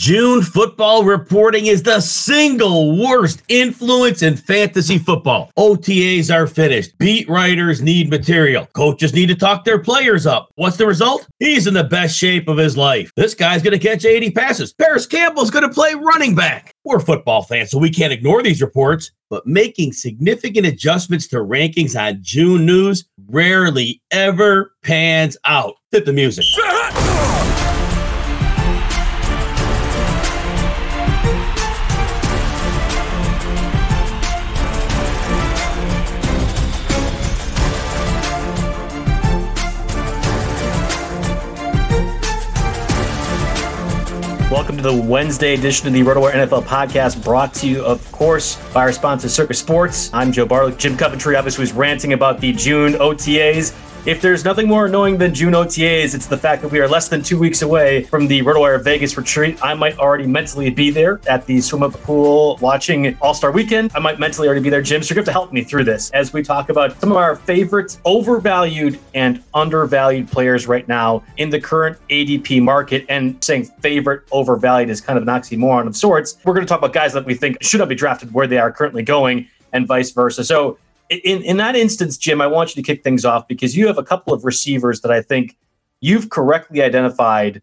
June football reporting is the single worst influence in fantasy football. OTAs are finished. Beat writers need material. Coaches need to talk their players up. What's the result? He's in the best shape of his life. This guy's going to catch 80 passes. Parris Campbell's going to play running back. We're football fans, so we can't ignore these reports. But making significant adjustments to rankings on June news rarely ever pans out. Hit the music. Welcome to the Wednesday edition of the RotoWire NFL podcast, brought to you, of course, by our sponsor, Circa Sports. I'm Joe Bartel. Jim Coventry obviously was ranting about the June OTAs. If there's nothing more annoying than June OTAs, it's the fact that we are less than two weeks away from the RotoWire Vegas retreat. I might already mentally be there at the swim up pool watching All Star Weekend. I might mentally already be there. Jim, so you're going to help me through this as we talk about some of our favorite overvalued and undervalued players right now in the current ADP market. And saying favorite overvalued is kind of an oxymoron of sorts. We're going to talk about guys that we think should not be drafted where they are currently going and vice versa. So in, in that instance, Jim, I want you to kick things off because you have a couple of receivers that I think you've correctly identified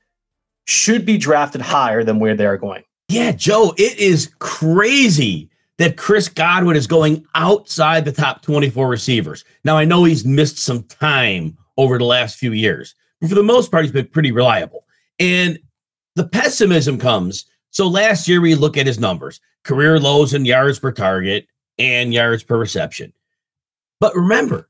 should be drafted higher than where they are going. Yeah, Joe, it is crazy that Chris Godwin is going outside the top 24 receivers. Now, I know he's missed some time over the last few years, but for the most part, he's been pretty reliable. And the pessimism comes. So last year, we look at his numbers career lows in yards per target and yards per reception. But remember,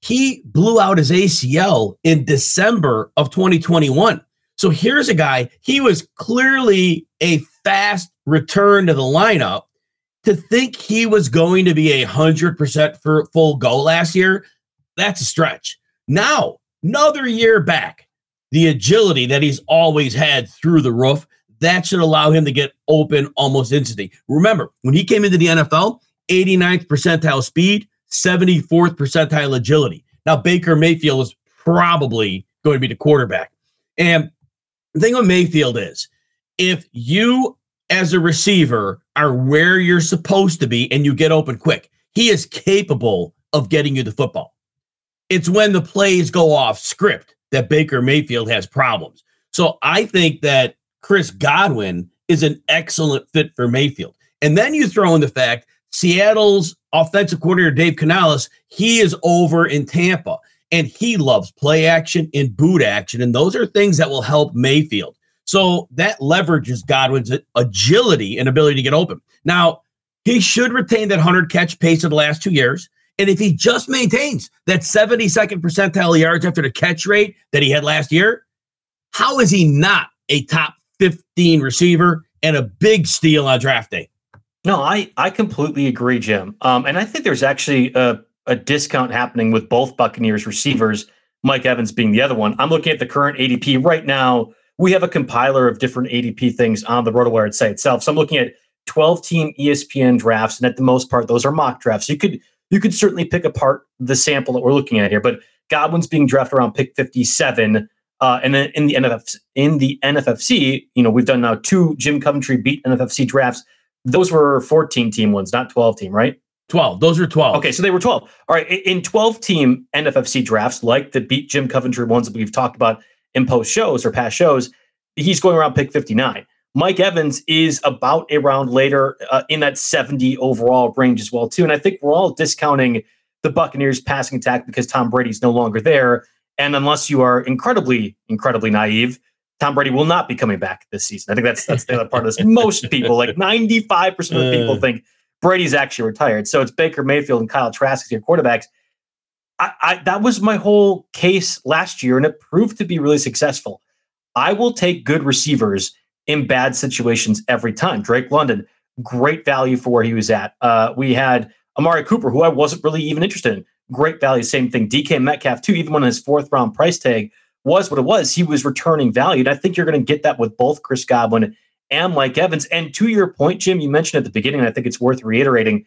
he blew out his ACL in December of 2021. So here's a guy, he was clearly a fast return to the lineup. To think he was going to be a 100% for full go last year, that's a stretch. Now, another year back, the agility that he's always had through the roof, that should allow him to get open almost instantly. Remember, when he came into the NFL, 89th percentile speed, 74th percentile agility. Now, Baker Mayfield is probably going to be the quarterback. And the thing with Mayfield is if you, as a receiver, are where you're supposed to be and you get open quick, he is capable of getting you the football. It's when the plays go off script that Baker Mayfield has problems. So I think that Chris Godwin is an excellent fit for Mayfield. And then you throw in the fact Seattle's offensive coordinator Dave Canales, he is over in Tampa and he loves play action and boot action. And those are things that will help Mayfield. So that leverages Godwin's agility and ability to get open. Now, he should retain that 100 catch pace of the last two years. And if he just maintains that 72nd percentile yards after the catch rate that he had last year, how is he not a top 15 receiver and a big steal on draft day? No, I, I completely agree, Jim. Um, and I think there's actually a, a discount happening with both Buccaneers receivers, Mike Evans being the other one. I'm looking at the current ADP right now. We have a compiler of different ADP things on the RotoWire site itself. So I'm looking at 12 team ESPN drafts, and at the most part, those are mock drafts. You could you could certainly pick apart the sample that we're looking at here, but Godwin's being drafted around pick 57. Uh, and then in the NFF, in the NFFC, you know, we've done now two Jim Coventry beat NFFC drafts those were 14 team ones, not 12 team, right? 12. Those are 12. Okay, so they were 12. All right, in 12 team NFFC drafts, like the beat Jim Coventry ones that we've talked about in post shows or past shows, he's going around pick 59. Mike Evans is about a round later uh, in that 70 overall range as well too. And I think we're all discounting the Buccaneers passing attack because Tom Brady's no longer there. And unless you are incredibly, incredibly naive, Tom Brady will not be coming back this season. I think that's that's the other part of this. Most people, like 95% of the people, uh. think Brady's actually retired. So it's Baker Mayfield and Kyle Trask as your quarterbacks. I, I, that was my whole case last year, and it proved to be really successful. I will take good receivers in bad situations every time. Drake London, great value for where he was at. Uh, we had Amari Cooper, who I wasn't really even interested in. Great value, same thing. DK Metcalf, too, even when his fourth round price tag was what it was, he was returning value. And I think you're going to get that with both Chris Godwin and Mike Evans. And to your point, Jim, you mentioned at the beginning, I think it's worth reiterating.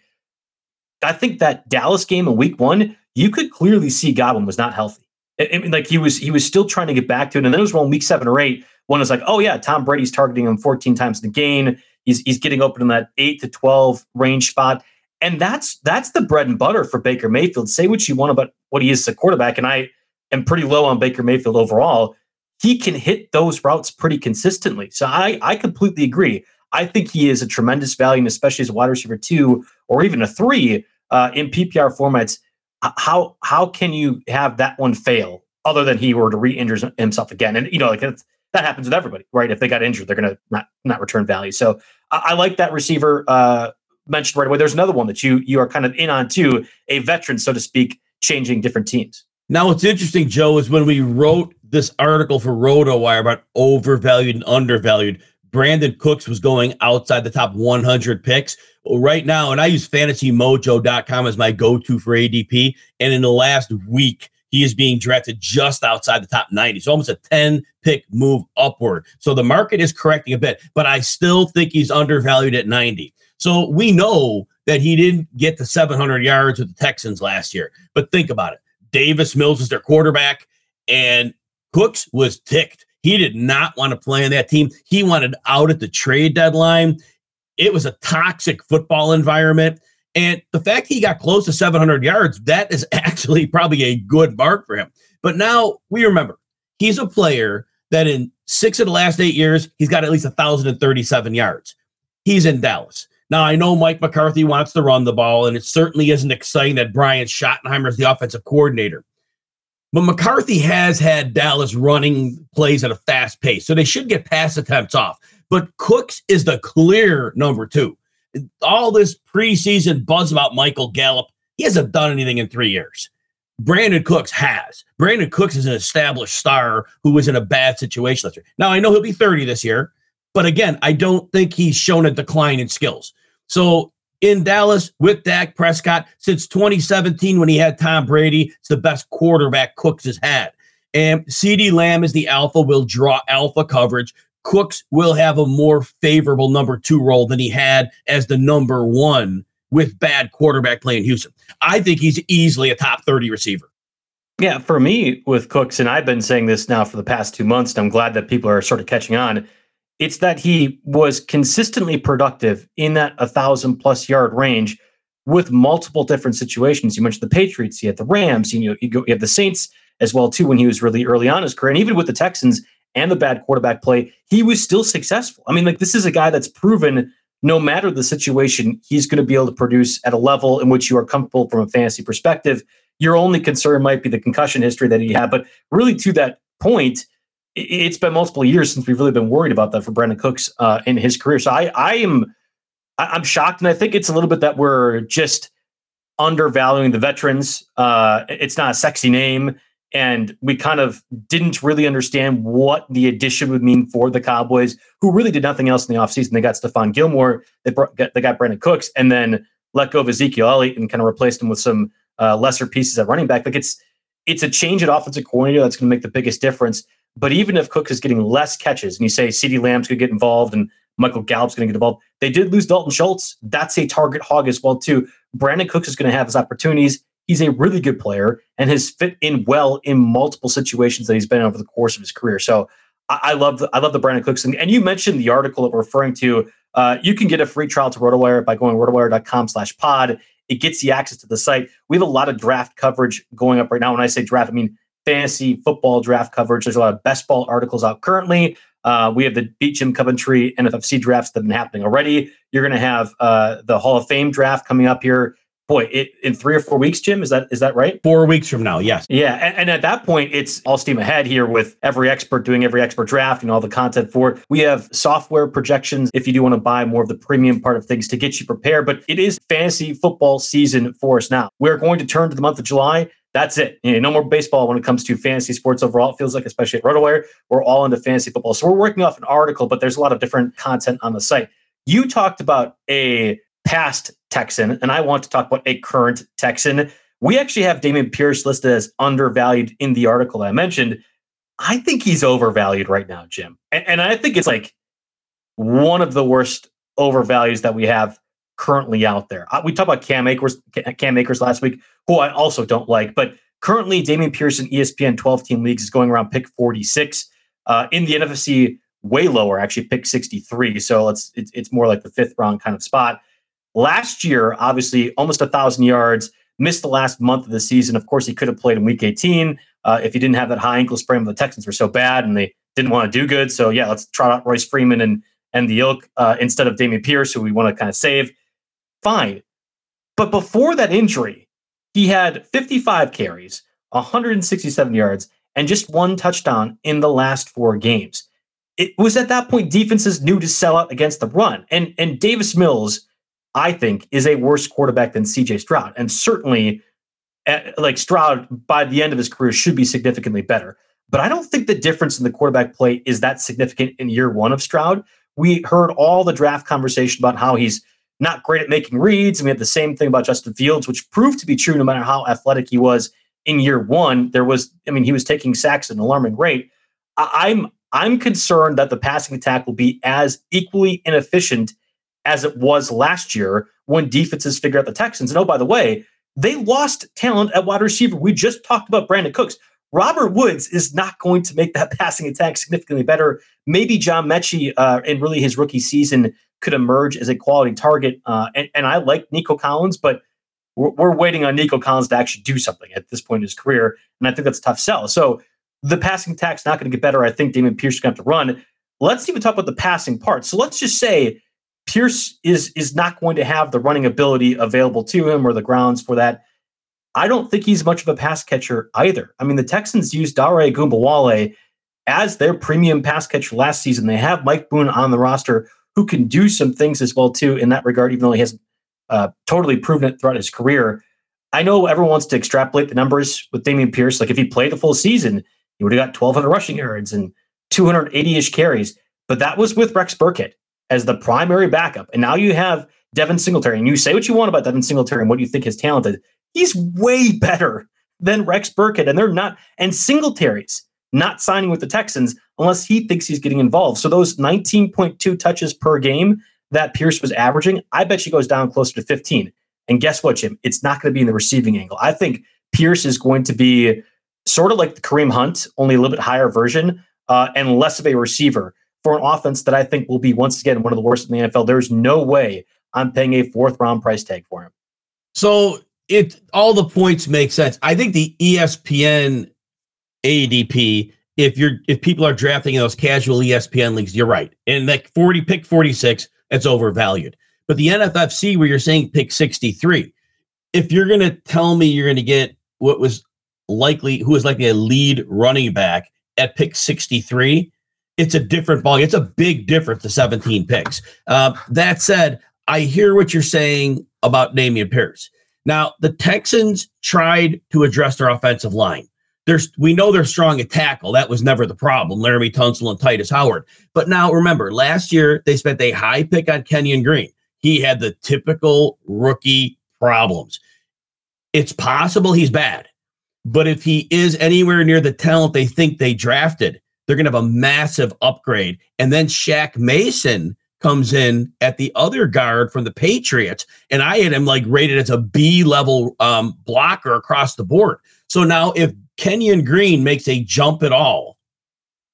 I think that Dallas game in week one, you could clearly see Godwin was not healthy. I mean, like he was, he was still trying to get back to it. And then it was around week seven or eight when was like, oh yeah, Tom Brady's targeting him 14 times the gain. He's he's getting open in that eight to 12 range spot. And that's that's the bread and butter for Baker Mayfield. Say what you want about what he is as a quarterback, and I am pretty low on Baker Mayfield overall. He can hit those routes pretty consistently. So I I completely agree. I think he is a tremendous value, and especially as a wide receiver two or even a three uh, in PPR formats. How how can you have that one fail other than he were to re-injure himself again? And you know, like that happens with everybody, right? If they got injured, they're to not not return value. So I, I like that receiver. Uh, mentioned right away. There's another one that you you are kind of in on too, a veteran, so to speak, changing different teams. Now, what's interesting, Joe, is when we wrote this article for RotoWire about overvalued and undervalued, Brandin Cooks was going outside the top 100 picks. Well, right now, and I use fantasymojo.com as my go to for ADP. And in the last week, he is being drafted just outside the top 90. So almost a 10 pick move upward. So the market is correcting a bit, but I still think he's undervalued at 90. So we know that he didn't get to 700 yards with the Texans last year. But think about it. Davis Mills is their quarterback, and Cooks was ticked. He did not want to play on that team. He wanted out at the trade deadline. It was a toxic football environment. And the fact he got close to 700 yards, that is actually probably a good mark for him. But now we remember he's a player that in six of the last eight years, he's got at least 1,037 yards. He's in Dallas. Now, I know Mike McCarthy wants to run the ball, and it certainly isn't exciting that Brian Schottenheimer is the offensive coordinator. But McCarthy has had Dallas running plays at a fast pace, so they should get pass attempts off. But Cooks is the clear number two. All this preseason buzz about Michael Gallup, he hasn't done anything in three years. Brandin Cooks has. Brandin Cooks is an established star who was in a bad situation last year. Now, I know he'll be 30 this year, but again, I don't think he's shown a decline in skills. So in Dallas with Dak Prescott since 2017 when he had Tom Brady, it's the best quarterback Cooks has had. And CeeDee Lamb is the alpha, will draw alpha coverage. Cooks will have a more favorable number two role than he had as the number one with bad quarterback play in Houston. I think he's easily a top 30 receiver. Yeah, for me with Cooks, and I've been saying this now for the past two months, and I'm glad that people are sort of catching on it's that he was consistently productive in that 1,000 plus yard range with multiple different situations. You mentioned the Patriots, you had the Rams, you know, you, go, you have the Saints as well too when he was really early on his career, and even with the Texans and the bad quarterback play, he was still successful. I mean, like this is a guy that's proven no matter the situation, he's going to be able to produce at a level in which you are comfortable from a fantasy perspective. Your only concern might be the concussion history that he had, but really to that point, it's been multiple years since we've really been worried about that for Brandin Cooks uh, in his career. So I, I am, I'm shocked, and I think it's a little bit that we're just undervaluing the veterans. Uh, it's not a sexy name, and we kind of didn't really understand what the addition would mean for the Cowboys, who really did nothing else in the offseason. They got Stephon Gilmore, they, brought, they got Brandon Cooks, and then let go of Ezekiel Elliott and kind of replaced him with some uh, lesser pieces at running back. Like it's it's a change at offensive coordinator that's going to make the biggest difference. But even if Cook is getting less catches, and you say CeeDee Lamb's going to get involved and Michael Gallup's going to get involved, they did lose Dalton Schultz. That's a target hog as well too. Brandin Cooks is going to have his opportunities. He's a really good player and has fit in well in multiple situations that he's been in over the course of his career. So I, I love the, I love the Brandin Cooks. And, and you mentioned the article that we're referring to. Uh, you can get a free trial to RotoWire by going rotowire.com slash pod. It gets you access to the site. We have a lot of draft coverage going up right now. When I say draft, I mean fantasy football draft coverage. There's a lot of best ball articles out currently. Uh, we have the Beat Jim Coventry NFFC drafts that have been happening already. You're going to have uh, the Hall of Fame draft coming up here boy, it, in three or four weeks, Jim, is that is that right? Four weeks from now, yes. Yeah, and, and, at that point, it's all steam ahead here with every expert doing every expert draft and all the content for it. We have software projections if you do want to buy more of the premium part of things to get you prepared. But it is fantasy football season for us now. We're going to turn to the month of July. That's it. You know, no more baseball when it comes to fantasy sports overall. It feels like, especially at RotoWire, we're all into fantasy football. So we're working off an article, but there's a lot of different content on the site. You talked about a past Texan, and I want to talk about a current Texan. We actually have Dameon Pierce listed as undervalued in the article I mentioned. I think he's overvalued right now, Jim. And, and I think it's like one of the worst overvalues that we have currently out there. Uh, we talked about Cam Akers, Cam Akers last week, who I also don't like, but currently Dameon Pearson, ESPN 12 team leagues is going around pick 46. Uh, in the NFC way lower, actually pick 63. So it's, it's, it's more like the fifth round kind of spot. Last year, obviously, almost a thousand yards. Missed the last month of the season. Of course, he could have played in Week 18 uh, if he didn't have that high ankle sprain. But the Texans were so bad and they didn't want to do good. So yeah, let's trot out Royce Freeman and and the ilk uh, instead of Dameon Pierce, who we want to kind of save. Fine, but before that injury, he had 55 carries, 167 yards, and just one touchdown in the last four games. It was at that point defenses knew to sell out against the run, and and Davis Mills I think, is a worse quarterback than CJ Stroud. And certainly, eh, like Stroud, by the end of his career, should be significantly better. But I don't think the difference in the quarterback play is that significant in year one of Stroud. We heard all the draft conversation about how he's not great at making reads. And we had the same thing about Justin Fields, which proved to be true no matter how athletic he was in year one. There was, I mean, he was taking sacks at an alarming rate. I'm I'm concerned that the passing attack will be as equally inefficient as it was last year when defenses figure out the Texans. And oh, by the way, they lost talent at wide receiver. We just talked about Brandin Cooks. Robert Woods is not going to make that passing attack significantly better. Maybe John Metchie uh, in really his rookie season could emerge as a quality target. Uh, and, and I like Nico Collins, but we're, we're, waiting on Nico Collins to actually do something at this point in his career. And I think that's a tough sell. So the passing attack's not going to get better. I think Dameon Pierce is going to have to run. Let's even talk about the passing part. So let's just say Pierce is is not going to have the running ability available to him or the grounds for that. I don't think he's much of a pass catcher either. I mean, the Texans used Dare Ogunbowale as their premium pass catcher last season. They have Mike Boone on the roster who can do some things as well too in that regard, even though he hasn't uh, totally proven it throughout his career. I know everyone wants to extrapolate the numbers with Dameon Pierce. Like if he played the full season, he would have got 1,200 rushing yards and 280-ish carries. But that was with Rex Burkhead as the primary backup. And now you have Devin Singletary. And you say what you want about Devin Singletary and what you think is talented. He's way better than Rex Burkhead. And they're not, and Singletary's not signing with the Texans unless he thinks he's getting involved. So those 19.2 touches per game that Pierce was averaging, I bet she goes down closer to 15. And guess what, Jim? It's not going to be in the receiving angle. I think Pierce is going to be sort of like the Kareem Hunt, only a little bit higher version, uh, and less of a receiver for an offense that I think will be once again one of the worst in the NFL. There's no way I'm paying a fourth round price tag for him. So it all the points make sense. I think the ESPN ADP, if you're if people are drafting in those casual ESPN leagues, you're right. And like 40 pick 46, it's overvalued. But the NFFC where you're saying pick 63, if you're gonna tell me you're gonna get what was likely who is likely a lead running back at pick 63, it's a different ball. It's a big difference to 17 picks. Uh, that said, I hear what you're saying about Dameon Pierce. Now, the Texans tried to address their offensive line. There's, we know they're strong at tackle. That was never the problem. Laremy Tunsil and Tytus Howard. But now remember, last year they spent a high pick on Kenyon Green. He had the typical rookie problems. It's possible he's bad, but if he is anywhere near the talent they think they drafted, they're going to have a massive upgrade. And then Shaq Mason comes in at the other guard from the Patriots, and I had him like rated as a B level um, blocker across the board. So now, if Kenyon Green makes a jump at all,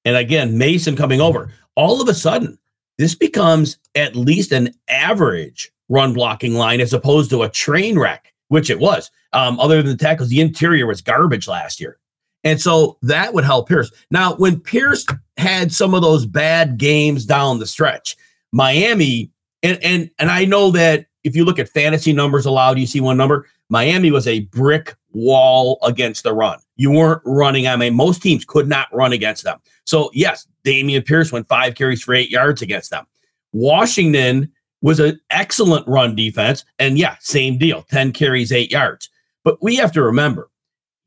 and again Mason coming over, all of a sudden this becomes at least an average run blocking line as opposed to a train wreck, which it was. Um, other than the tackles, the interior was garbage last year. And so that would help Pierce. Now, when Pierce had some of those bad games down the stretch, Miami, and and and I know that if you look at fantasy numbers allowed, you see one number. Miami was a brick wall against the run. You weren't running. I mean, most teams could not run against them. So yes, Dameon Pierce went five carries for eight yards against them. Washington was an excellent run defense, and yeah, same deal, ten carries, eight yards. But we have to remember,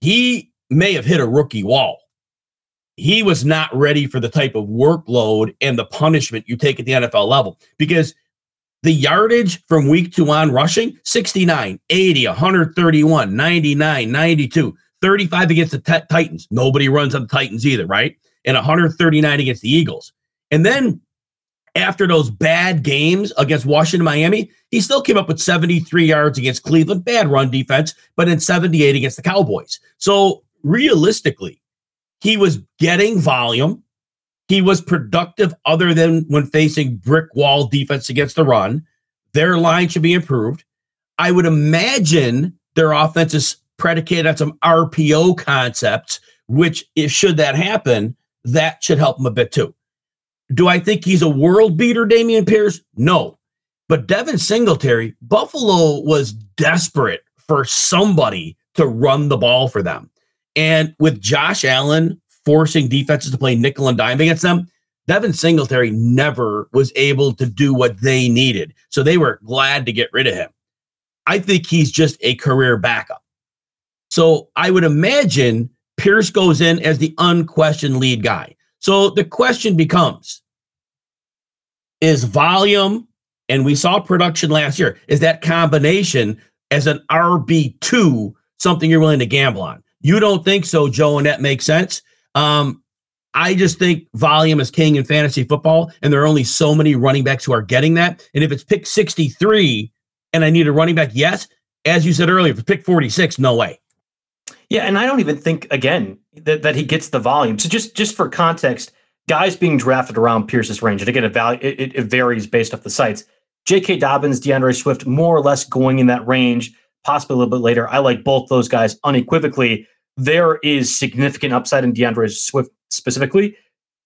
he may have hit a rookie wall. He was not ready for the type of workload and the punishment you take at the NFL level because the yardage from week two on rushing 69, 80, 131, 99, 92, 35 against the t- Titans. Nobody runs on the Titans either, right? And 139 against the Eagles. And then after those bad games against Washington, Miami, he still came up with 73 yards against Cleveland, bad run defense, but in 78 against the Cowboys. So realistically, he was getting volume. He was productive other than when facing brick wall defense against the run. Their line should be improved. I would imagine their offense is predicated on some RPO concepts, which, if should that happen, that should help him a bit too. Do I think he's a world beater, Dameon Pierce? No. But Devin Singletary, Buffalo was desperate for somebody to run the ball for them. And with Josh Allen forcing defenses to play nickel and dime against them, Devin Singletary never was able to do what they needed. So they were glad to get rid of him. I think he's just a career backup. So I would imagine Pierce goes in as the unquestioned lead guy. So the question becomes is volume, and we saw production last year, is that combination as an RB2 something you're willing to gamble on? You don't think so, Joe, and that makes sense. Um, I just think volume is king in fantasy football, and there are only so many running backs who are getting that. And if it's pick 63 and I need a running back, yes. As you said earlier, if it's pick 46, no way. Yeah, and I don't even think again that, that he gets the volume. So just just for context, guys being drafted around Pierce's range, and again, it, value, it, it varies based off the sites. J.K. Dobbins, D'Andre Swift, more or less going in that range, possibly a little bit later. I like both those guys unequivocally there is significant upside in D'Andre Swift specifically.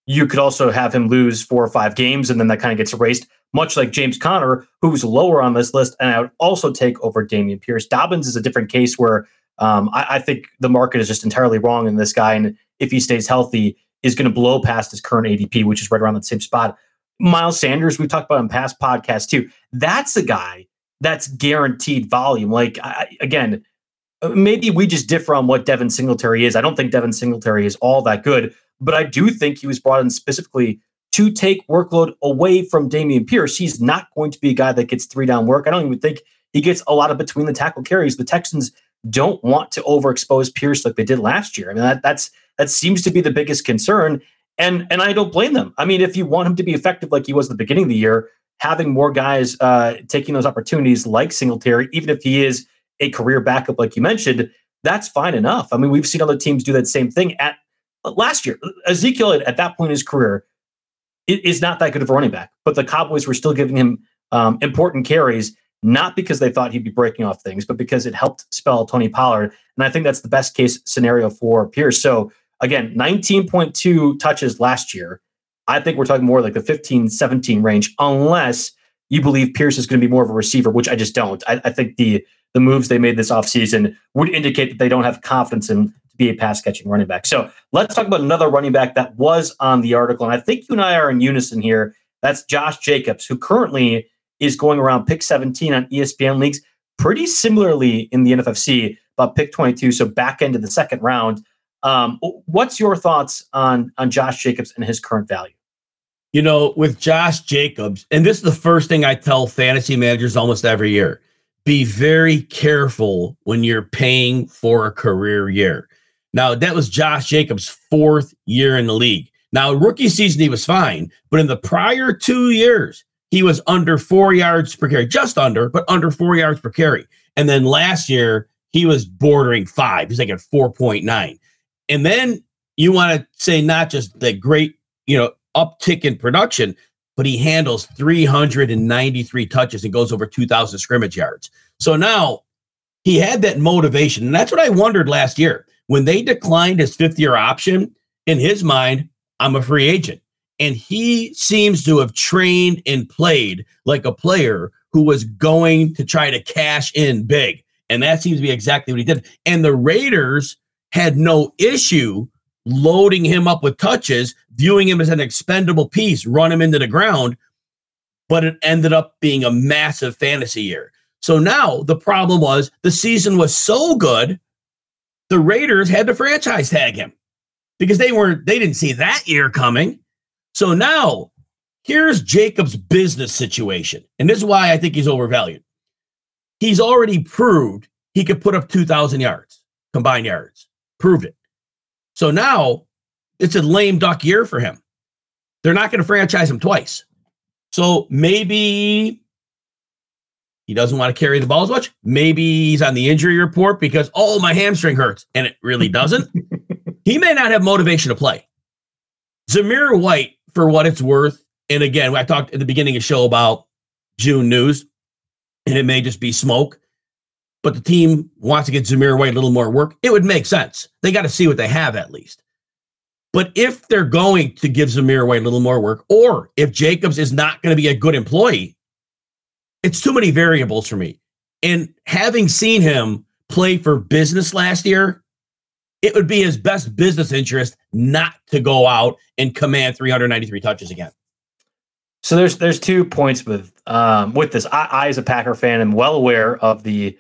You could also have him lose four or five games, and then that kind of gets erased, much like James Conner, who's lower on this list. And I would also take over Dameon Pierce. Dobbins is a different case where um, I, I, think the market is just entirely wrong in this guy. And if he stays healthy, is going to blow past his current ADP, which is right around the same spot. Miles Sanders, we've talked about in past podcasts too. That's a guy that's guaranteed volume. Like I, again, maybe we just differ on what Devin Singletary is. I don't think Devin Singletary is all that good, but I do think he was brought in specifically to take workload away from Dameon Pierce. He's not going to be a guy that gets three down work. I don't even think he gets a lot of between the tackle carries. The Texans don't want to overexpose Pierce like they did last year. I mean, that, that's that seems to be the biggest concern. And and I don't blame them. I mean, if you want him to be effective like he was at the beginning of the year, having more guys uh, taking those opportunities like Singletary, even if he is a career backup, like you mentioned, that's fine enough. I mean, we've seen other teams do that same thing at last year. Ezekiel at, that point in his career is not that good of a running back, but the Cowboys were still giving him um, important carries, not because they thought he'd be breaking off things, but because it helped spell Tony Pollard. And I think that's the best case scenario for Pierce. So again, 19.2 touches last year. I think we're talking more like the 15, 17 range, unless you believe Pierce is going to be more of a receiver, which I just don't. I, I think the the moves they made this offseason would indicate that they don't have confidence in to be a pass catching running back. So let's talk about another running back that was on the article. And I think you and I are in unison here. That's Josh Jacobs, who currently is going around pick 17 on ESPN leagues, pretty similarly in the NFFC, about pick 22, so back of the second round. Um, what's your thoughts on on Josh Jacobs and his current value? You know, with Josh Jacobs, and this is the first thing I tell fantasy managers almost every year be very careful when you're paying for a career year. Now, that was Josh Jacobs' fourth year in the league. Now, rookie season, he was fine, but in the prior two years, he was under four yards per carry, just under, but under four yards per carry. And then last year, he was bordering five. He's like at 4.9. And then you want to say not just the great, you know, uptick in production, but he handles 393 touches and goes over 2,000 scrimmage yards. So now he had that motivation. And that's what I wondered last year. When they declined his fifth year option, in his mind, I'm a free agent. And he seems to have trained and played like a player who was going to try to cash in big. And that seems to be exactly what he did. And the Raiders had no issue loading him up with touches, viewing him as an expendable piece, run him into the ground. But it ended up being a massive fantasy year. So now the problem was the season was so good, the Raiders had to franchise tag him because they weren't they didn't see that year coming. So now here's Jacob's business situation. And this is why I think he's overvalued. He's already proved he could put up 2,000 yards, combined yards, proved it. So now it's a lame duck year for him. They're not going to franchise him twice. So maybe he doesn't want to carry the ball as much. Maybe he's on the injury report because, oh, my hamstring hurts. And it really doesn't. he may not have motivation to play. Zamir White, for what it's worth, and again, I talked at the beginning of the show about June news, and it may just be smoke, but the team wants to get Zamir White a little more work. It would make sense. They got to see what they have at least. But if they're going to give Zamir White a little more work, or if Jacobs is not going to be a good employee, it's too many variables for me. And having seen him play for business last year, it would be his best business interest not to go out and command 393 touches again. So there's there's two points with um, with this. I, I, as a Packer fan, am well aware of the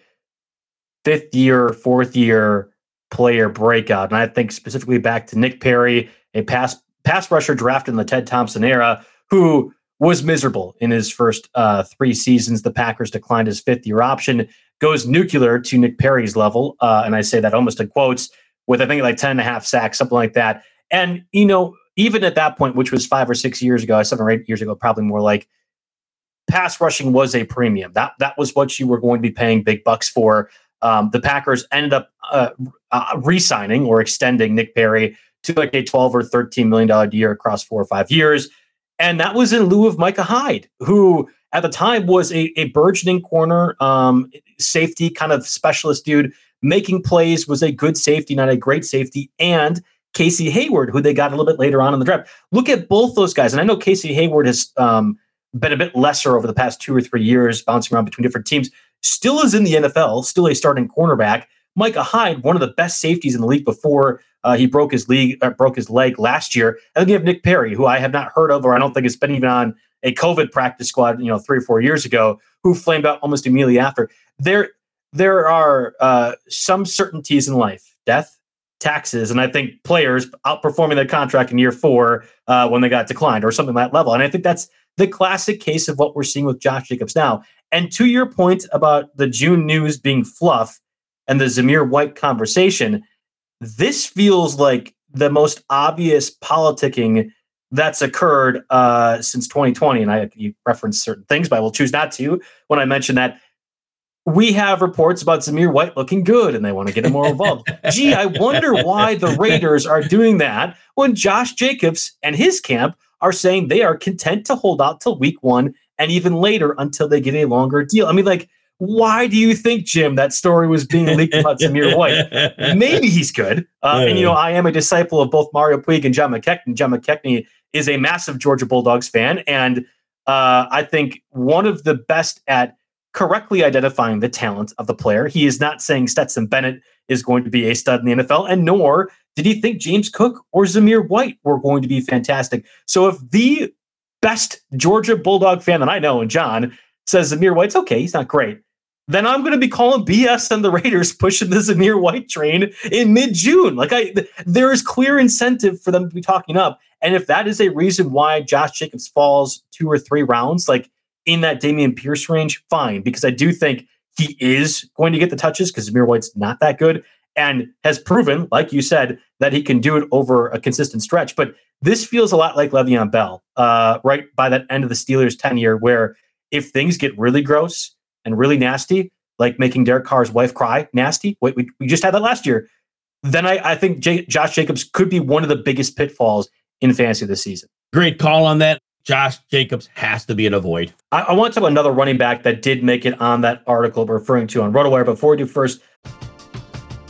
fifth year, fourth year player breakout, and I think specifically back to Nick Perry, a pass pass rusher drafted in the Ted Thompson era, who was miserable in his first uh, three seasons. The Packers declined his fifth year option, goes nuclear to Nick Perry's level. Uh, and I say that almost in quotes with, I think, like 10 and a half sacks, something like that. And, you know, even at that point, which was five or six years ago, seven or eight years ago, probably more like pass rushing was a premium. That that was what you were going to be paying big bucks for. Um, the Packers ended up uh, uh, re-signing or extending Nick Perry to like a 12 or 13 million dollar year across four or five years. And that was in lieu of Micah Hyde, who at the time was a, a burgeoning corner um, safety kind of specialist dude, making plays, was a good safety, not a great safety, and Casey Hayward, who they got a little bit later on in the draft. Look at both those guys. And I know Casey Hayward has um, been a bit lesser over the past two or three years, bouncing around between different teams. Still is in the NFL, still a starting cornerback. Micah Hyde, one of the best safeties in the league before uh, he broke his league, uh, broke his leg last year. And then you have Nick Perry, who I have not heard of, or I don't think has been even on a COVID practice squad, you know, three or four years ago, who flamed out almost immediately after. There, there are uh, some certainties in life: death, taxes, and I think players outperforming their contract in year four uh, when they got declined, or something that level. And I think that's the classic case of what we're seeing with Josh Jacobs now. And to your point about the June news being fluff and the Zamir White conversation, this feels like the most obvious politicking that's occurred uh, since 2020. And I you reference certain things, but I will choose not to when I mention that we have reports about Zamir White looking good and they want to get him more involved. Gee, I wonder why the Raiders are doing that when Josh Jacobs and his camp are saying they are content to hold out till week one and even later until they get a longer deal. I mean, like, why do you think, Jim, that story was being leaked about Zamir White? Maybe he's good. Uh, and, you know, I am a disciple of both Mario Puig and John McKechnie. John McKechnie is a massive Georgia Bulldogs fan. And uh, I think one of the best at correctly identifying the talent of the player. He is not saying Stetson Bennett is going to be a stud in the NFL, and nor did he think James Cook or Zamir White were going to be fantastic. So if the best Georgia Bulldog fan that I know, and John, says Zamir White's okay, he's not great, then I'm going to be calling BS on the Raiders pushing the Zamir White train in mid June. Like I, th- there is clear incentive for them to be talking up, and if that is a reason why Josh Jacobs falls two or three rounds, like in that Dameon Pierce range, fine, because I do think he is going to get the touches because Zamir White's not that good and has proven, like you said, that he can do it over a consistent stretch. But this feels a lot like Le'Veon Bell, uh, right by that end of the Steelers' tenure, where if things get really gross and really nasty, like making Derek Carr's wife cry nasty, wait, we, we just had that last year, then I, I think J- Josh Jacobs could be one of the biggest pitfalls in fantasy this season. Great call on that. Josh Jacobs has to be an avoid. I, I want to talk about another running back that did make it on that article referring to on RotoWire. Before we do first,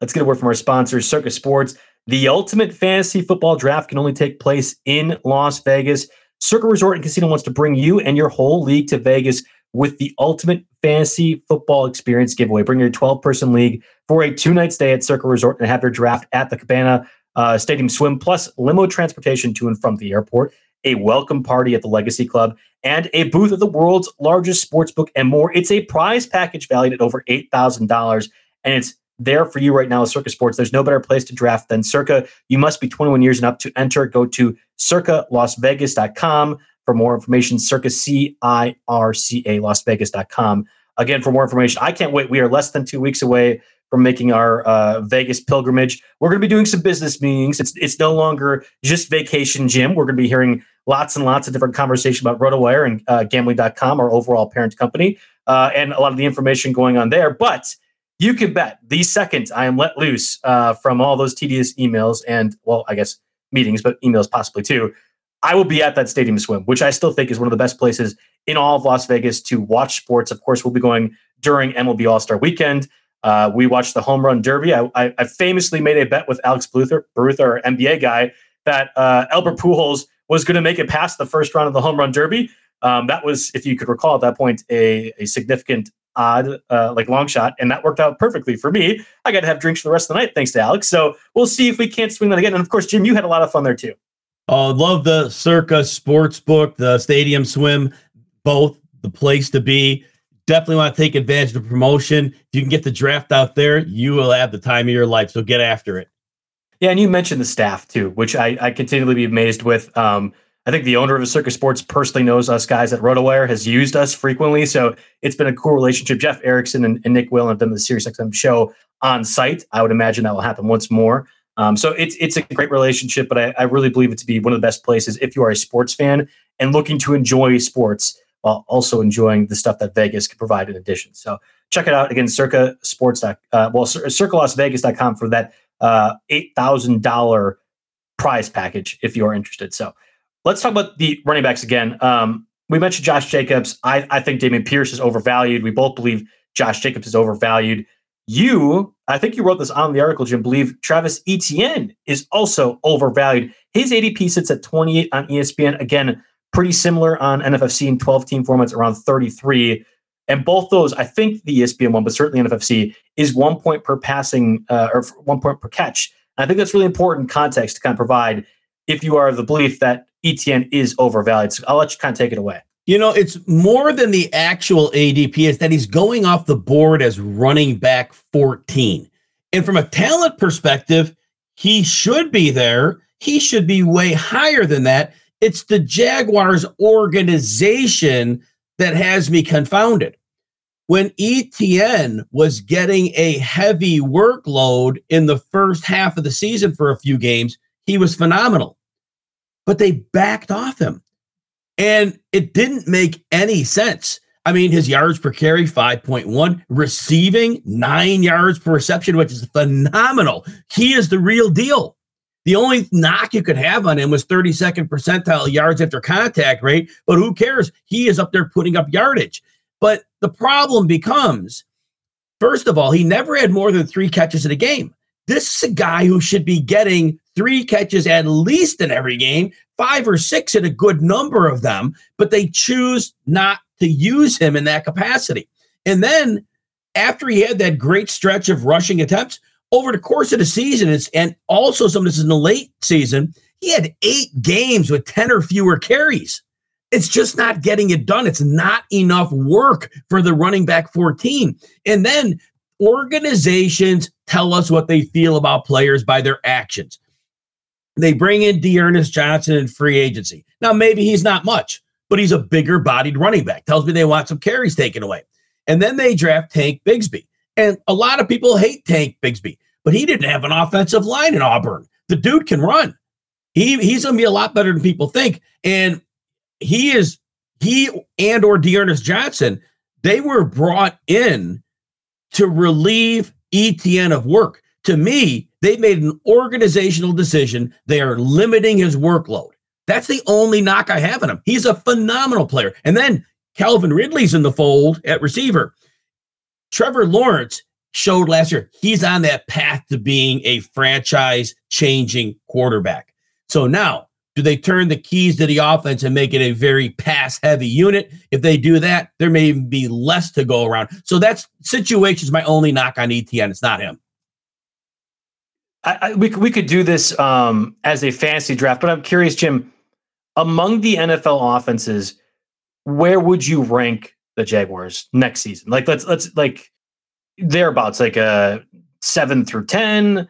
Let's get a word from our sponsors, Circa Sports. The ultimate fantasy football draft can only take place in Las Vegas. Circa Resort and Casino wants to bring you and your whole league to Vegas with the ultimate fantasy football experience giveaway. Bring your 12 person league for a two night stay at Circa Resort and have your draft at the Cabana uh, Stadium Swim, plus limo transportation to and from the airport, a welcome party at the Legacy Club, and a booth at the world's largest sports book and more. It's a prize package valued at over $8,000, and it's there for you right now with Circa Sports. There's no better place to draft than Circa. You must be 21 years and up to enter. Go to circalasvegas.com for more information. Circa C I R C A Las Again, for more information, I can't wait. We are less than two weeks away from making our uh, Vegas pilgrimage. We're going to be doing some business meetings. It's it's no longer just vacation, Jim. We're going to be hearing lots and lots of different conversation about RotoWire and uh, Gambling.com, our overall parent company, uh, and a lot of the information going on there. But you can bet the second I am let loose uh, from all those tedious emails and, well, I guess meetings, but emails possibly too, I will be at that stadium swim, which I still think is one of the best places in all of Las Vegas to watch sports. Of course, we'll be going during MLB All Star Weekend. Uh, we watched the home run derby. I, I, I, famously made a bet with Alex Bluther, Barutha, our NBA guy, that uh, Albert Pujols was going to make it past the first round of the home run derby. Um, that was, if you could recall at that point, a, a significant odd, uh, like long shot, and that worked out perfectly for me. I got to have drinks for the rest of the night, thanks to Alex. So we'll see if we can't swing that again. And of course, Jim, you had a lot of fun there too. Oh, love the Circa Sports Book, the Stadium Swim, both the place to be. Definitely want to take advantage of the promotion. If you can get the draft out there, you will have the time of your life. So get after it. Yeah, and you mentioned the staff too, which I, I continually be amazed with. Um, I think the owner of Circa Sports personally knows us guys at RotoWire, has used us frequently. So it's been a cool relationship. Jeff Erickson and, and Nick Will have done the SiriusXM show on site. I would imagine that will happen once more. Um, so it's it's a great relationship, but I, I, really believe it to be one of the best places if you are a sports fan and looking to enjoy sports while also enjoying the stuff that Vegas can provide in addition. So check it out again, Circa Sports. Uh, well, CircaLasVegas.com for that uh, eight thousand dollar prize package if you are interested. So Let's talk about the running backs again. Um, we mentioned Josh Jacobs. I, I think Dameon Pierce is overvalued. We both believe Josh Jacobs is overvalued. You, I think you wrote this on the article, Jim, believe Travis Etienne is also overvalued. His ADP sits at 28 on ESPN. Again, pretty similar on NFFC in 12 team formats, around 33. And both those, I think the ESPN one, but certainly NFFC, is one point per passing uh, or one point per catch. And I think that's really important context to kind of provide if you are of the belief that ETN is overvalued. So I'll let you kind of take it away. You know, it's more than the actual ADP, is that he's going off the board as running back 14. And from a talent perspective, he should be there. He should be way higher than that. It's the Jaguars organization that has me confounded. When ETN was getting a heavy workload in the first half of the season for a few games, he was phenomenal. But they backed off him. And it didn't make any sense. I mean, his yards per carry, 5.1, receiving nine yards per reception, which is phenomenal. He is the real deal. The only knock you could have on him was 32nd percentile yards after contact rate, but who cares? He is up there putting up yardage. But the problem becomes first of all, he never had more than three catches in a game. This is a guy who should be getting three catches at least in every game, five or six in a good number of them, but they choose not to use him in that capacity. And then after he had that great stretch of rushing attempts over the course of the season, and also some of this is in the late season, he had eight games with 10 or fewer carries. It's just not getting it done. It's not enough work for the running back 14. And then organizations tell us what they feel about players by their actions. They bring in D'Ernest Johnson in free agency. Now, maybe he's not much, but he's a bigger bodied running back. Tells me they want some carries taken away. And then they draft Tank Bigsby. And a lot of people hate Tank Bigsby, but he didn't have an offensive line in Auburn. The dude can run. He, he's going to be a lot better than people think. And he is, he and or D'Ernest Johnson, they were brought in to relieve ETN of work. To me, they made an organizational decision. They are limiting his workload. That's the only knock I have on him. He's a phenomenal player. And then Calvin Ridley's in the fold at receiver. Trevor Lawrence showed last year he's on that path to being a franchise changing quarterback. So now do they turn the keys to the offense and make it a very pass heavy unit? If they do that, there may even be less to go around. So that's situation's my only knock on ETN. It's not him. I, I, we we could do this um, as a fantasy draft, but I'm curious, Jim. Among the NFL offenses, where would you rank the Jaguars next season? Like let's let's like thereabouts, like a seven through ten,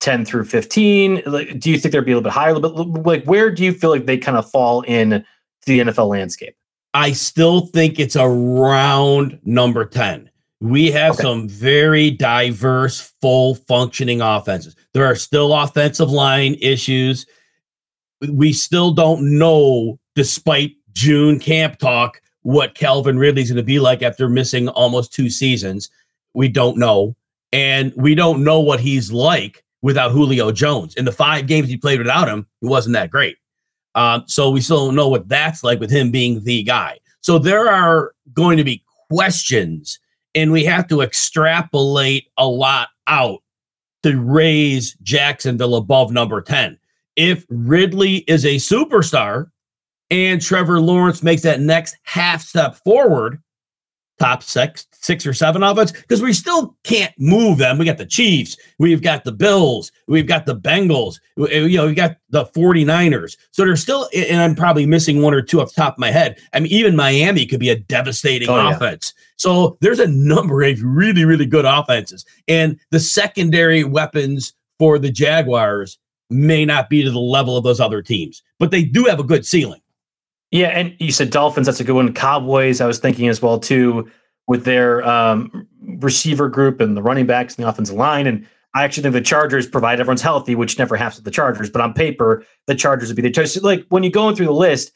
10 through 15? Like, do you think they'd be a little bit higher? A little bit like where do you feel like they kind of fall in the NFL landscape? I still think it's around number 10. We have okay. some very diverse, full functioning offenses. There are still offensive line issues. We still don't know, despite June camp talk, what Calvin Ridley's going to be like after missing almost two seasons. We don't know. And we don't know what he's like without Julio Jones. In the five games he played without him, he wasn't that great. Um, so we still don't know what that's like with him being the guy. So there are going to be questions, and we have to extrapolate a lot out to raise Jacksonville above number 10. If Ridley is a superstar and Trevor Lawrence makes that next half step forward, top six, six or seven of us, because we still can't move them. We got the Chiefs, we've got the Bills, we've got the Bengals, eh, you know, we got the 49ers. So they're still, and I'm probably missing one or two off the top of my head. I mean, even Miami could be a devastating oh, offense. Yeah. So there's a number of really, really good offenses. And the secondary weapons for the Jaguars may not be to the level of those other teams, but they do have a good ceiling. Yeah, and you said Dolphins. That's a good one. Cowboys. I was thinking as well too with their um, receiver group and the running backs and the offensive line. And I actually think the Chargers provide everyone's healthy, which never happens with the Chargers. But on paper, the Chargers would be the choice. Like when you're going through the list,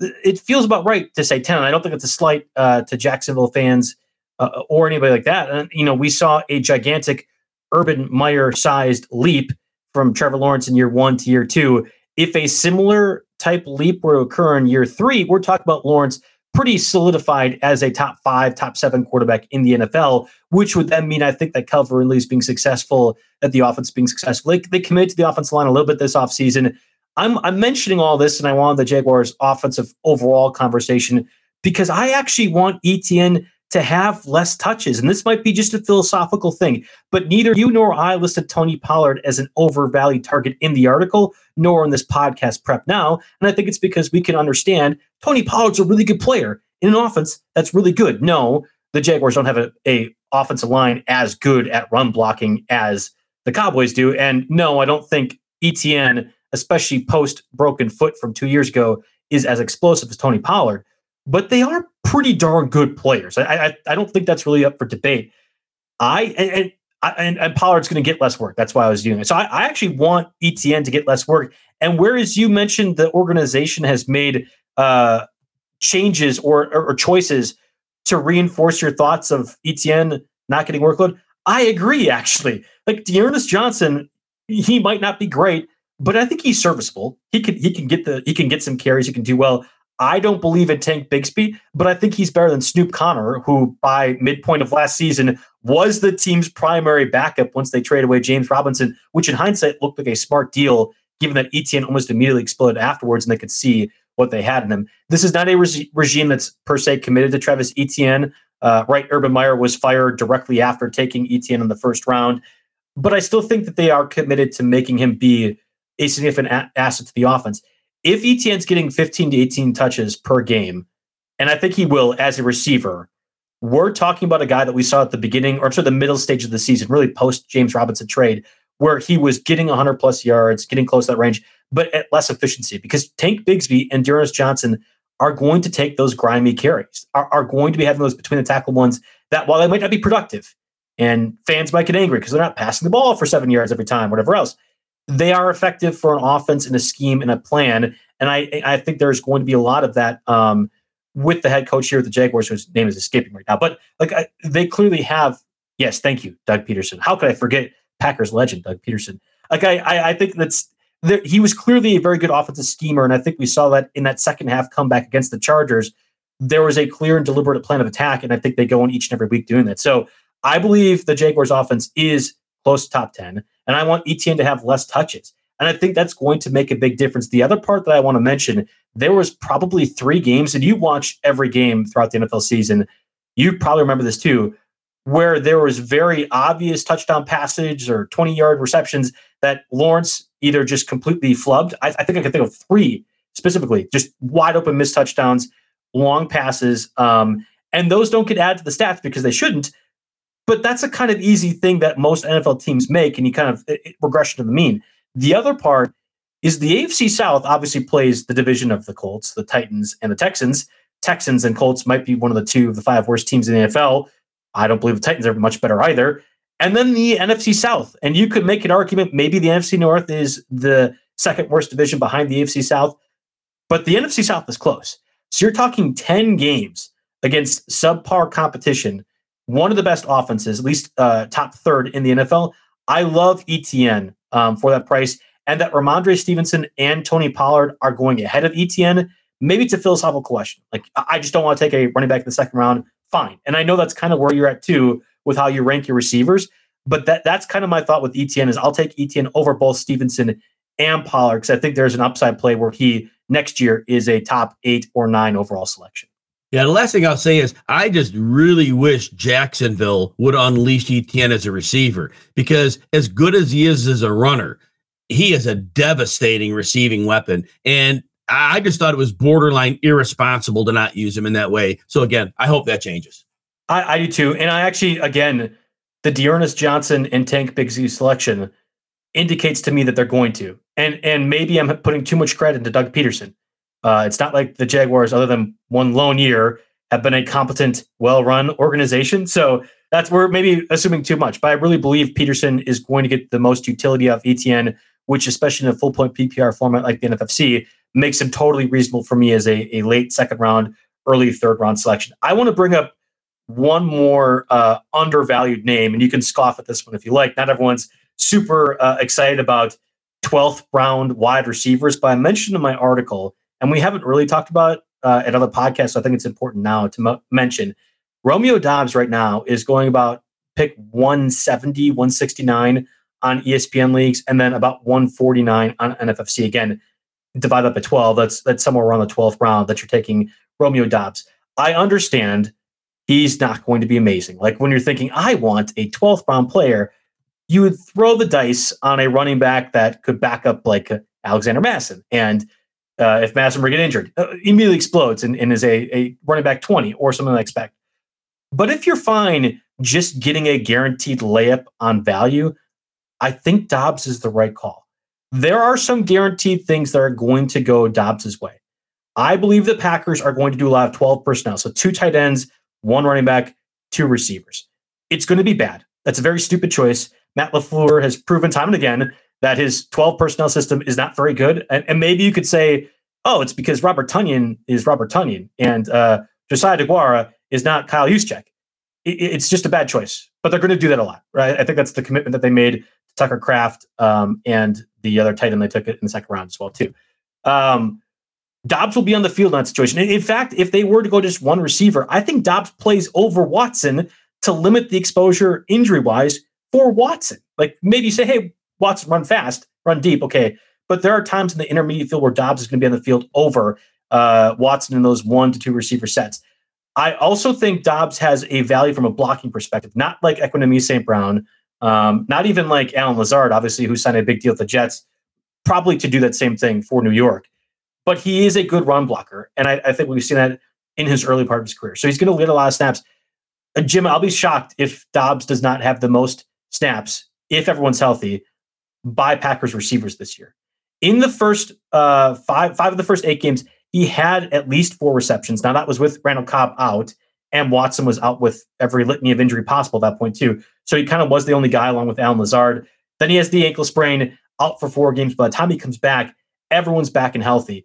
it feels about right to say ten. I don't think it's a slight uh, to Jacksonville fans uh, or anybody like that. And you know, we saw a gigantic Urban Meyer sized leap from Trevor Lawrence in year one to year two. If a similar type leap were to occur in year three, we're talking about Lawrence pretty solidified as a top five, top seven quarterback in the NFL, which would then mean I think that Calvin Ridley is being successful, that the offense being successful. They, they committed to the offensive line a little bit this offseason. I'm, I'm mentioning all this and I want the Jaguars offensive overall conversation because I actually want ETN to have less touches. And this might be just a philosophical thing, but neither you nor I listed Tony Pollard as an overvalued target in the article, nor in this podcast prep now. And I think it's because we can understand Tony Pollard's a really good player in an offense that's really good. No, the Jaguars don't have a, a offensive line as good at run blocking as the Cowboys do. And no, I don't think ETN, especially post broken foot from two years ago, is as explosive as Tony Pollard. But they are pretty darn good players. I I, I don't think that's really up for debate. I and, and and, Pollard's going to get less work. That's why I was doing it. So I, I, actually want ETN to get less work. And whereas you mentioned the organization has made uh, changes or, or, or choices to reinforce your thoughts of ETN not getting workload, I agree. Actually, like D'Ernest Johnson, he might not be great, but I think he's serviceable. He can he can get the he can get some carries. He can do well. I don't believe in Tank Bigsby, but I think he's better than Snoop Conner, who by midpoint of last season was the team's primary backup once they traded away James Robinson, which in hindsight looked like a smart deal, given that ETN almost immediately exploded afterwards and they could see what they had in him. This is not a re- regime that's per se committed to Travis Etienne. Uh, right, Urban Meyer was fired directly after taking Etienne in the first round, but I still think that they are committed to making him be a significant a- asset to the offense if Etienne's getting 15 to 18 touches per game, and I think he will as a receiver, we're talking about a guy that we saw at the beginning or sort of the middle stage of the season, really post James Robinson trade, where he was getting 100 plus yards, getting close to that range, but at less efficiency because Tank Bigsby and D'Ernest Johnson are going to take those grimy carries, are, are going to be having those between the tackle ones that while they might not be productive, and fans might get angry because they're not passing the ball for seven yards every time, whatever else they are effective for an offense and a scheme and a plan. And I I think there's going to be a lot of that um, with the head coach here at the Jaguars, whose name is escaping right now. But like I, they clearly have. Yes, thank you, Doug Pederson. How could I forget Packers legend Doug Pederson? Like I I, I think that's he was clearly a very good offensive schemer, and I think we saw that in that second half comeback against the Chargers. There was a clear and deliberate plan of attack, and I think they go on each and every week doing that. So I believe the Jaguars' offense is close to top ten and I want ETN to have less touches. And I think that's going to make a big difference. The other part that I want to mention, there was probably three games, and you watch every game throughout the NFL season. You probably remember this too, where there was very obvious touchdown passage or 20 yard receptions that Lawrence either just completely flubbed. I, I think I can think of three specifically, just wide open missed touchdowns, long passes. Um, and those don't get added to the stats because they shouldn't. But that's a kind of easy thing that most NFL teams make, and you kind of it, it, regression to the mean. The other part is the AFC South obviously plays the division of the Colts, the Titans, and the Texans. Texans and Colts might be one of the two of the five worst teams in the NFL. I don't believe the Titans are much better either. And then the NFC South. And you could make an argument maybe the NFC North is the second worst division behind the AFC South, but the NFC South is close. So you're talking 10 games against subpar competition one of the best offenses, at least uh, top third in the NFL. I love ETN um, for that price, and that Rhamondre Stevenson and Tony Pollard are going ahead of ETN. Maybe it's a philosophical question. Like I just don't want to take a running back in the second round. Fine, and I know that's kind of where you're at too with how you rank your receivers. But that that's kind of my thought with ETN is I'll take ETN over both Stevenson and Pollard because I think there's an upside play where he next year is a top eight or nine overall selection. Yeah, the last thing I'll say is I just really wish Jacksonville would unleash Etienne as a receiver because as good as he is as a runner, he is a devastating receiving weapon. And I just thought it was borderline irresponsible to not use him in that way. So again, I hope that changes. I, I do too. And I actually, again, the D'Ernest Johnson and Tank Big Bigsby selection indicates to me that they're going to. And and maybe I'm putting too much credit to Doug Pederson. Uh, it's not like the Jaguars, other than one lone year, have been a competent, well-run organization. So that's we're maybe assuming too much. But I really believe Pederson is going to get the most utility of ETN, which, especially in a full point PPR format like the NFFC, makes him totally reasonable for me as a, a late second round, early third round selection. I want to bring up one more uh, undervalued name, and you can scoff at this one if you like. Not everyone's super uh, excited about 12th round wide receivers, but I mentioned in my article and we haven't really talked about uh, at other podcasts. So I think it's important now to mo- mention Romeo Doubs right now is going about pick 170, 169 on ESPN leagues, and then about 149 on NFFC. Again, divide up by 12. That's that's somewhere around the 12th round that you're taking Romeo Doubs. I understand he's not going to be amazing. Like when you're thinking, I want a 12th round player, you would throw the dice on a running back that could back up like Alexander Mattison. And uh, if Mattison were get injured, uh, immediately explodes and, and is a, a running back 20 or something like that. But if you're fine just getting a guaranteed layup on value, I think Doubs is the right call. There are some guaranteed things that are going to go Doubs's way. I believe the Packers are going to do a lot of 12 personnel. So two tight ends, one running back, two receivers. It's going to be bad. That's a very stupid choice. Matt LaFleur has proven time and again that his 12 personnel system is not very good. And, and maybe you could say, oh, it's because Robert Tonyan is Robert Tonyan and uh, Josiah DeGuara is not Kyle Juszczyk. It, it's just a bad choice. But they're going to do that a lot, right? I think that's the commitment that they made to Tucker Kraft um, and the other tight end they took it in the second round as well, too. Um, Doubs will be on the field in that situation. In fact, if they were to go just one receiver, I think Doubs plays over Watson to limit the exposure injury wise for Watson. Like maybe say, hey, Watson, run fast, run deep. Okay. But there are times in the intermediate field where Doubs is going to be on the field over uh, Watson in those one to two receiver sets. I also think Doubs has a value from a blocking perspective, not like Equanimeous St. Brown, um, not even like Allen Lazard, obviously, who signed a big deal with the Jets, probably to do that same thing for New York but he is a good run blocker. And I, I think we've seen that in his early part of his career. So he's going to get a lot of snaps. Uh, Jim, I'll be shocked if Doubs does not have the most snaps, if everyone's healthy, by Packers receivers this year. In the first uh, five, five of the first eight games, he had at least four receptions. Now that was with Randall Cobb out, and Watson was out with every litany of injury possible at that point too. So he kind of was the only guy along with Allen Lazard. Then he has the ankle sprain, out for four games. By the time he comes back, everyone's back and healthy.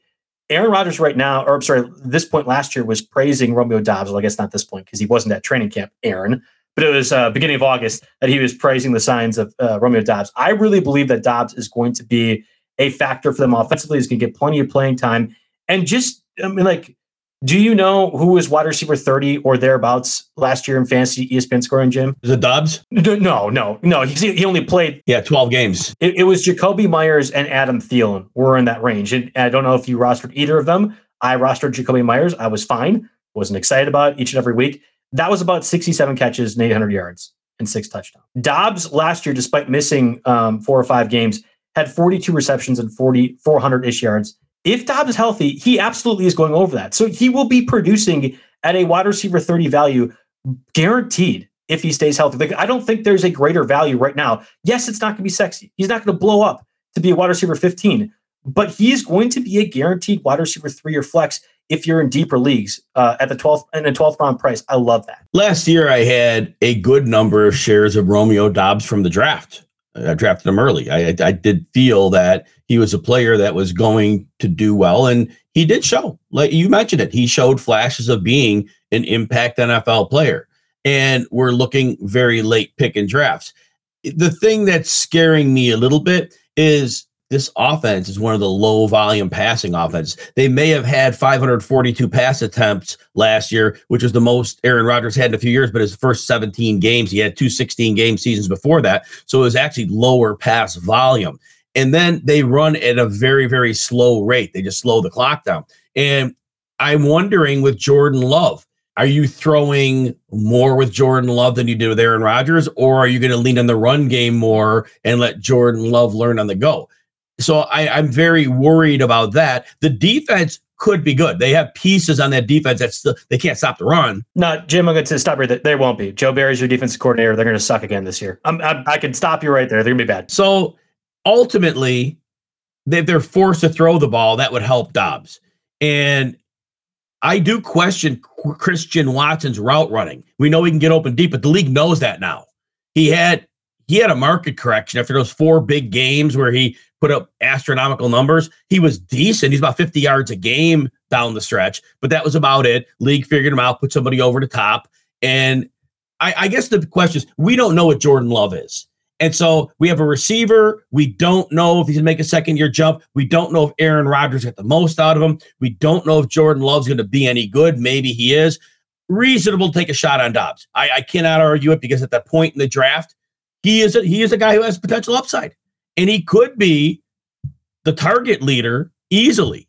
Aaron Rodgers right now, or I'm sorry, this point last year was praising Romeo Doubs. Well, I guess not this point because he wasn't at training camp, Aaron, but it was uh, beginning of August that he was praising the signs of uh, Romeo Doubs. I really believe that Doubs is going to be a factor for them offensively. He's going to get plenty of playing time, and just I mean, like do you know who was wide receiver 30 or thereabouts last year in fantasy ESPN scoring, Jim? Is it Doubs? No, no, no. He, he only played. Yeah, 12 games. It, it, was Jakobi Meyers and Adam Thielen were in that range. And I don't know if you rostered either of them. I rostered Jakobi Meyers. I was fine. Wasn't excited about each and every week. That was about 67 catches and 800 yards and six touchdowns. Doubs last year, despite missing um, four or five games, had 42 receptions and 40, 400 ish yards if Doubs is healthy, he absolutely is going over that. So he will be producing at a wide receiver 30 value guaranteed if he stays healthy. Like, I don't think there's a greater value right now. Yes, it's not going to be sexy. He's not going to blow up to be a wide receiver 15, but he's going to be a guaranteed wide receiver three or flex if you're in deeper leagues uh, at the 12th and the 12th round price. I love that. Last year, I had a good number of shares of Romeo Doubs from the draft. I drafted him early. I, I did feel that he was a player that was going to do well, and he did show. Like you mentioned it, he showed flashes of being an impact NFL player. And we're looking very late pick and drafts. The thing that's scaring me a little bit is this offense is one of the low volume passing offenses. They may have had 542 pass attempts last year, which was the most Aaron Rodgers had in a few years, but his first 17 games, he had two 16 game seasons before that. So it was actually lower pass volume. And then they run at a very, very slow rate. They just slow the clock down. And I'm wondering with Jordan Love, are you throwing more with Jordan Love than you did with Aaron Rodgers, or are you going to lean on the run game more and let Jordan Love learn on the go? So I, I'm very worried about that. The defense could be good. They have pieces on that defense that still they can't stop the run. No, Jim, I'm going to stop right there. They won't be. Joe Barry's your defensive coordinator. They're going to suck again this year. I'm, I'm, i can stop you right there. They're going to be bad. So ultimately, if they're forced to throw the ball, that would help Doubs. And I do question Christian Watson's route running. We know he can get open deep, but the league knows that now. He had he had a market correction after those four big games where he put up astronomical numbers. He was decent. He's about 50 yards a game down the stretch, but that was about it. League figured him out, put somebody over the top. And I, I guess the question is we don't know what Jordan Love is. And so we have a receiver. We don't know if he's going to make a second year jump. We don't know if Aaron Rodgers got the most out of him. We don't know if Jordan Love's going to be any good. Maybe he is. Reasonable to take a shot on Doubs. I, I cannot argue it because at that point in the draft, he is a, he is a guy who has potential upside, and he could be the target leader easily.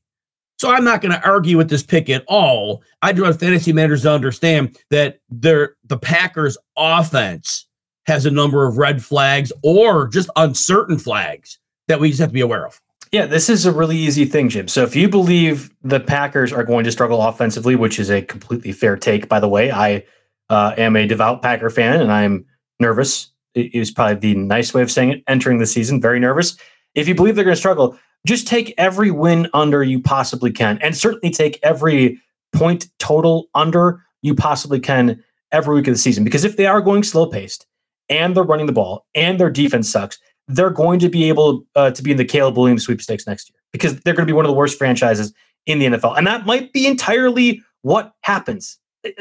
So I'm not going to argue with this pick at all. I just want fantasy managers to understand that they're, the Packers offense has a number of red flags or just uncertain flags that we just have to be aware of. Yeah, this is a really easy thing, Jim. So if you believe the Packers are going to struggle offensively, which is a completely fair take, by the way, I uh, am a devout Packer fan and I'm nervous. Is probably the nice way of saying it. Entering the season, very nervous. If you believe they're going to struggle, just take every win under you possibly can, and certainly take every point total under you possibly can every week of the season. Because if they are going slow paced and they're running the ball and their defense sucks, they're going to be able uh, to be in the Caleb Williams sweepstakes next year because they're going to be one of the worst franchises in the NFL. And that might be entirely what happens.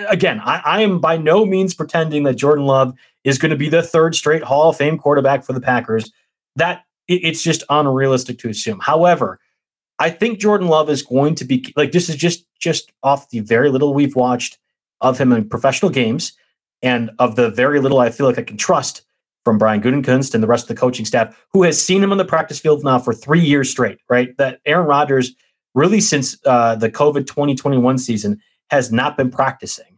Again, I, I am by no means pretending that Jordan Love is going to be the third straight Hall of Fame quarterback for the Packers. That it, it's just unrealistic to assume. However, I think Jordan Love is going to be like this is just just off the very little we've watched of him in professional games and of the very little I feel like I can trust from Brian Gutekunst and the rest of the coaching staff, who has seen him on the practice field now for three years straight, right? That Aaron Rodgers, really since uh, the COVID 2021 season, has not been practicing.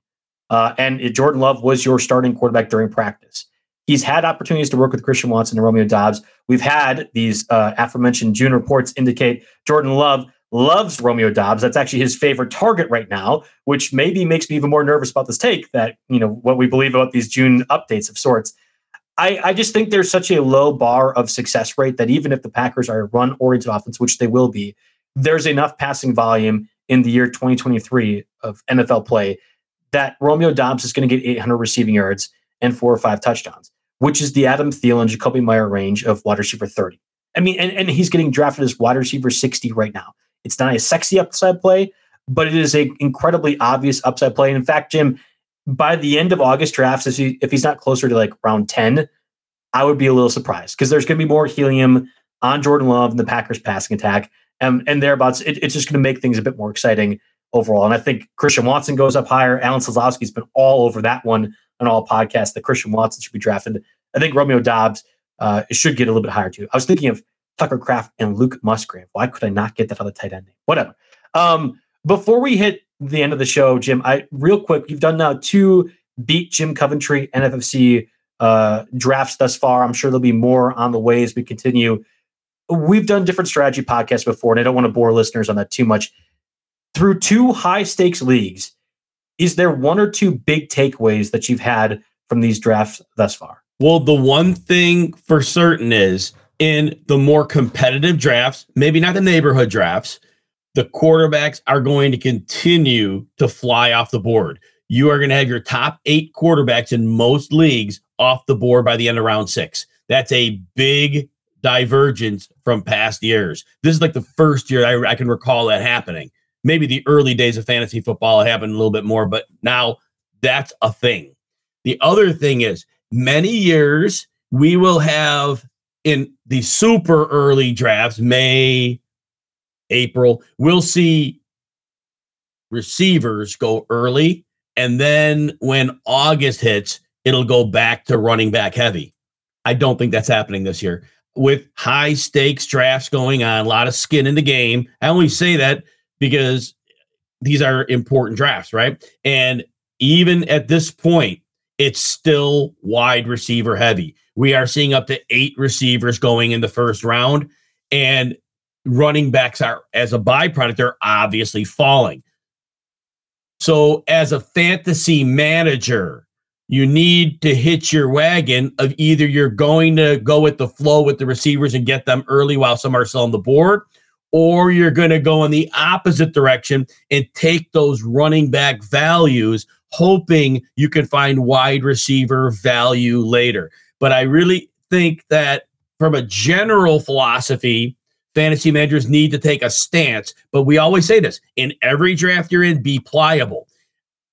Uh, and Jordan Love was your starting quarterback during practice. He's had opportunities to work with Christian Watson and Romeo Doubs. We've had these uh, aforementioned June reports indicate Jordan Love loves Romeo Doubs. That's actually his favorite target right now, which maybe makes me even more nervous about this take that, you know, what we believe about these June updates of sorts. I, I just think there's such a low bar of success rate that even if the Packers are a run oriented offense, which they will be, there's enough passing volume in the year 2023 of NFL play that Romeo Doubs is going to get 800 receiving yards and four or five touchdowns, which is the Adam Thielen, Jakobi Meyer range of wide receiver 30. I mean, and, and he's getting drafted as wide receiver 60 right now. It's not a sexy upside play, but it is an incredibly obvious upside play. And in fact, Jim, by the end of August drafts, if, he, if he's not closer to like round 10, I would be a little surprised because there's going to be more helium on Jordan Love and the Packers passing attack. And, and thereabouts, it, it's just going to make things a bit more exciting overall. And I think Christian Watson goes up higher. Alan Seslowsky's been all over that one on all podcasts that Christian Watson should be drafted. I think Romeo Doubs uh, should get a little bit higher too. I was thinking of Tucker Kraft and Luke Musgrave. Why could I not get that other tight end name? Whatever. Um, before we hit the end of the show, Jim, I real quick, you've done now two beat Jim Coventry NFFC uh, drafts thus far. I'm sure there'll be more on the way as we continue. We've done different strategy podcasts before, and I don't want to bore listeners on that too much. Through two high stakes leagues, is there one or two big takeaways that you've had from these drafts thus far? Well, the one thing for certain is in the more competitive drafts, maybe not the neighborhood drafts, the quarterbacks are going to continue to fly off the board. You are going to have your top eight quarterbacks in most leagues off the board by the end of round six. That's a big divergence from past years. This is like the first year I, I can recall that happening. Maybe the early days of fantasy football happened a little bit more, but now that's a thing. The other thing is, many years we will have in the super early drafts, May, April, we'll see receivers go early. And then when August hits, it'll go back to running back heavy. I don't think that's happening this year. With high stakes drafts going on, a lot of skin in the game. I only say that because these are important drafts, right? And even at this point, it's still wide receiver heavy. We are seeing up to eight receivers going in the first round. And running backs are, as a byproduct, they're obviously falling. So, as a fantasy manager, you need to hitch your wagon of either you're going to go with the flow with the receivers and get them early while some are still on the board, or you're going to go in the opposite direction and take those running back values, hoping you can find wide receiver value later. But I really think that from a general philosophy, fantasy managers need to take a stance. But we always say this in every draft you're in, be pliable.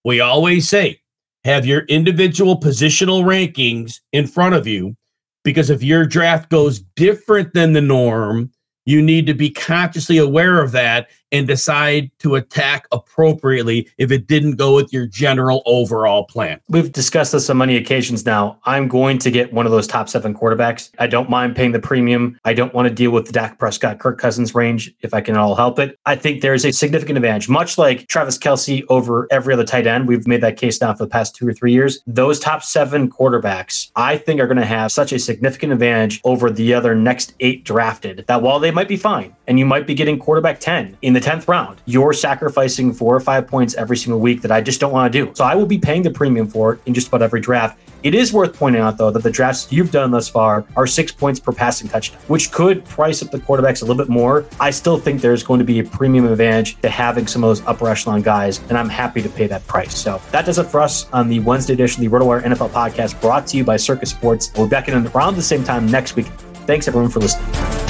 We always say, have your individual positional rankings in front of you because if your draft goes different than the norm, you need to be consciously aware of that and decide to attack appropriately if it didn't go with your general overall plan. We've discussed this on many occasions now. I'm going to get one of those top seven quarterbacks. I don't mind paying the premium. I don't want to deal with the Dak Prescott, Kirk Cousins range if I can all help it. I think there's a significant advantage, much like Travis Kelce over every other tight end. We've made that case now for the past two or three years. Those top seven quarterbacks, I think, are going to have such a significant advantage over the other next eight drafted that while they might be fine and you might be getting quarterback 10 in the 10th round, you're sacrificing four or five points every single week that I just don't want to do. So I will be paying the premium for it in just about every draft. It is worth pointing out, though, that the drafts you've done thus far are six points per passing touchdown, which could price up the quarterbacks a little bit more. I still think there's going to be a premium advantage to having some of those upper echelon guys, and I'm happy to pay that price. So that does it for us on the Wednesday edition of the RotoWire NFL podcast brought to you by Circa Sports. We'll be back in around the same time next week. Thanks, everyone, for listening.